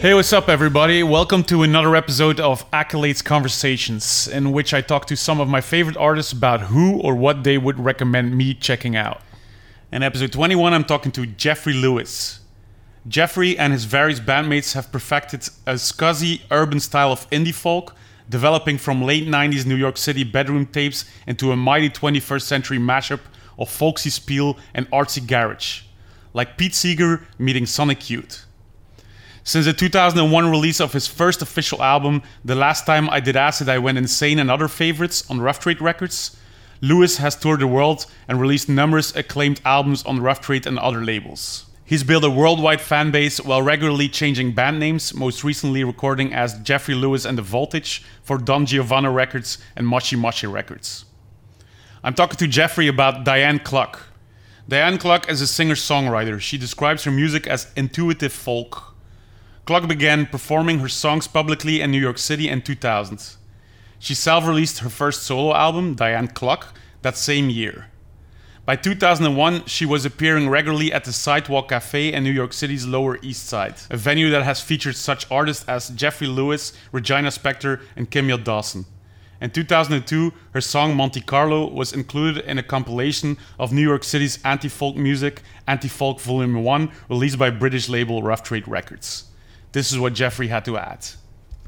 Hey, what's up, everybody? Welcome to another episode of Accolades Conversations, in which I talk to some of my favorite artists about who or what they would recommend me checking out. In episode 21, I'm talking to Jeffrey Lewis. Jeffrey and his various bandmates have perfected a scuzzy urban style of indie folk, developing from late 90s New York City bedroom tapes into a mighty 21st century mashup of folksy spiel and artsy garage, like Pete Seeger meeting Sonic Youth. Since the 2001 release of his first official album, The Last Time I Did Acid I Went Insane and other favorites on Rough Trade Records, Lewis has toured the world and released numerous acclaimed albums on Rough Trade and other labels. He's built a worldwide fan base while regularly changing band names, most recently recording as Jeffrey Lewis and the Voltage for Don Giovanni Records and Moshi Moshi Records. I'm talking to Jeffrey about Diane Cluck. Diane Cluck is a singer songwriter. She describes her music as intuitive folk. Cluck began performing her songs publicly in New York City in 2000. She self released her first solo album, Diane Cluck, that same year. By 2001, she was appearing regularly at the Sidewalk Cafe in New York City's Lower East Side, a venue that has featured such artists as Jeffrey Lewis, Regina Spektor, and Kimya Dawson. In 2002, her song Monte Carlo was included in a compilation of New York City's anti folk music, Anti Folk Volume 1, released by British label Rough Trade Records. This is what Jeffrey had to add.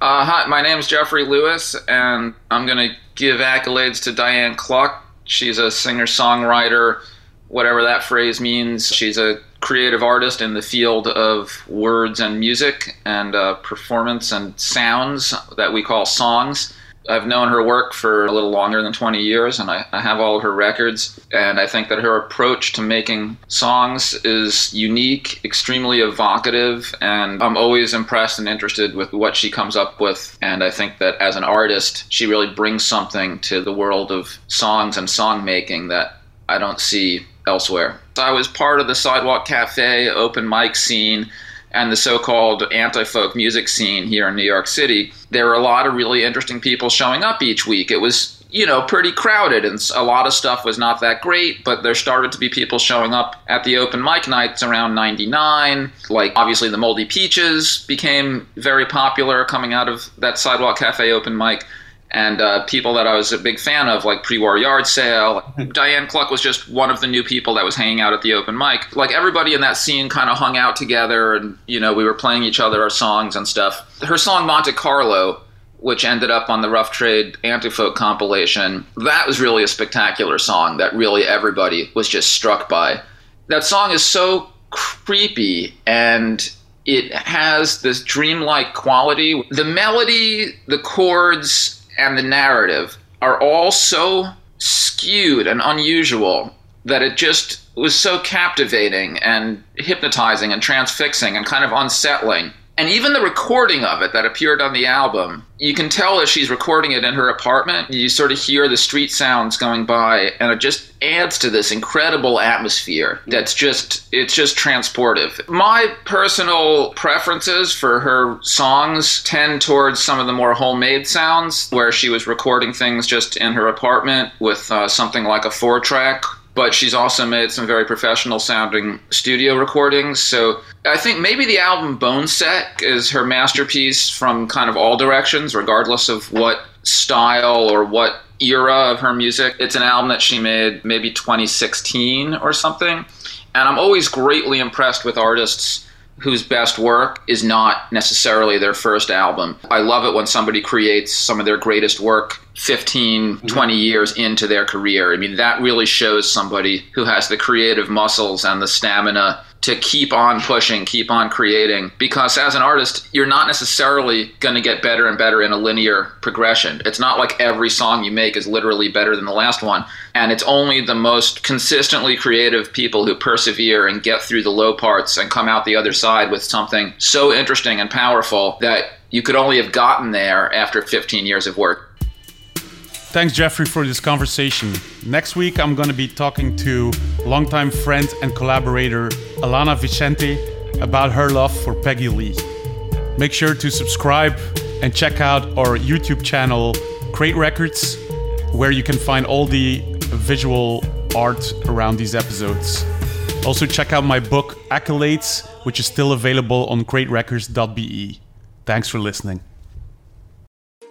Uh, hi, my name is Jeffrey Lewis, and I'm going to give accolades to Diane Cluck. She's a singer songwriter, whatever that phrase means. She's a creative artist in the field of words and music and uh, performance and sounds that we call songs. I've known her work for a little longer than 20 years, and I, I, have all of her records. And I think that her approach to making songs is unique, extremely evocative, and I'm always impressed and interested with what she comes up with. And I think that as an artist, she really brings something to the world of songs and song making that I don't see elsewhere. I was part of the Sidewalk Cafe open mic scene and the so-called anti-folk music scene here in New York City, there were a lot of really interesting people showing up each week. It was you know, pretty crowded, and a lot of stuff was not that great. But there started to be people showing up at the open mic nights around '99. Like obviously, the Moldy Peaches became very popular coming out of that Sidewalk Cafe open mic and uh, people that I was a big fan of, like Pre-War Yard Sale. Diane Cluck was just one of the new people that was hanging out at the open mic. Like everybody in that scene kind of hung out together, and you know we were playing each other our songs and stuff. Her song Monte Carlo, which ended up on the Rough Trade Antifolk compilation, that was really a spectacular song that really everybody was just struck by. That song is so creepy and it has this dreamlike quality. The melody, the chords, and the narrative are all so skewed and unusual that it just was so captivating and hypnotizing and transfixing and kind of unsettling and even the recording of it that appeared on the album, you can tell as she's recording it in her apartment, you sort of hear the street sounds going by, and it just adds to this incredible atmosphere that's just, it's just transportive. My personal preferences for her songs tend towards some of the more homemade sounds, where she was recording things just in her apartment with uh, something like a four track but she's also made some very professional sounding studio recordings. So I think maybe the album Boneset is her masterpiece from kind of all directions, regardless of what style or what era of her music. It's an album that she made maybe 2016 or something. And I'm always greatly impressed with artists whose best work is not necessarily their first album. I love it when somebody creates some of their greatest work 15, mm-hmm. 20 years into their career. I mean, that really shows somebody who has the creative muscles and the stamina to keep on pushing, keep on creating. Because as an artist, you're not necessarily going to get better and better in a linear progression. It's not like every song you make is literally better than the last one. And it's only the most consistently creative people who persevere and get through the low parts and come out the other side with something so interesting and powerful that you could only have gotten there after 15 years of work. Thanks, Jeffrey, for this conversation. Next week, I'm going to be talking to longtime friend and collaborator Alana Vicente about her love for Peggy Lee. Make sure to subscribe and check out our YouTube channel, Crate Records, where you can find all the visual art around these episodes. Also, check out my book, Accolades, which is still available on craterecords.be. Thanks for listening.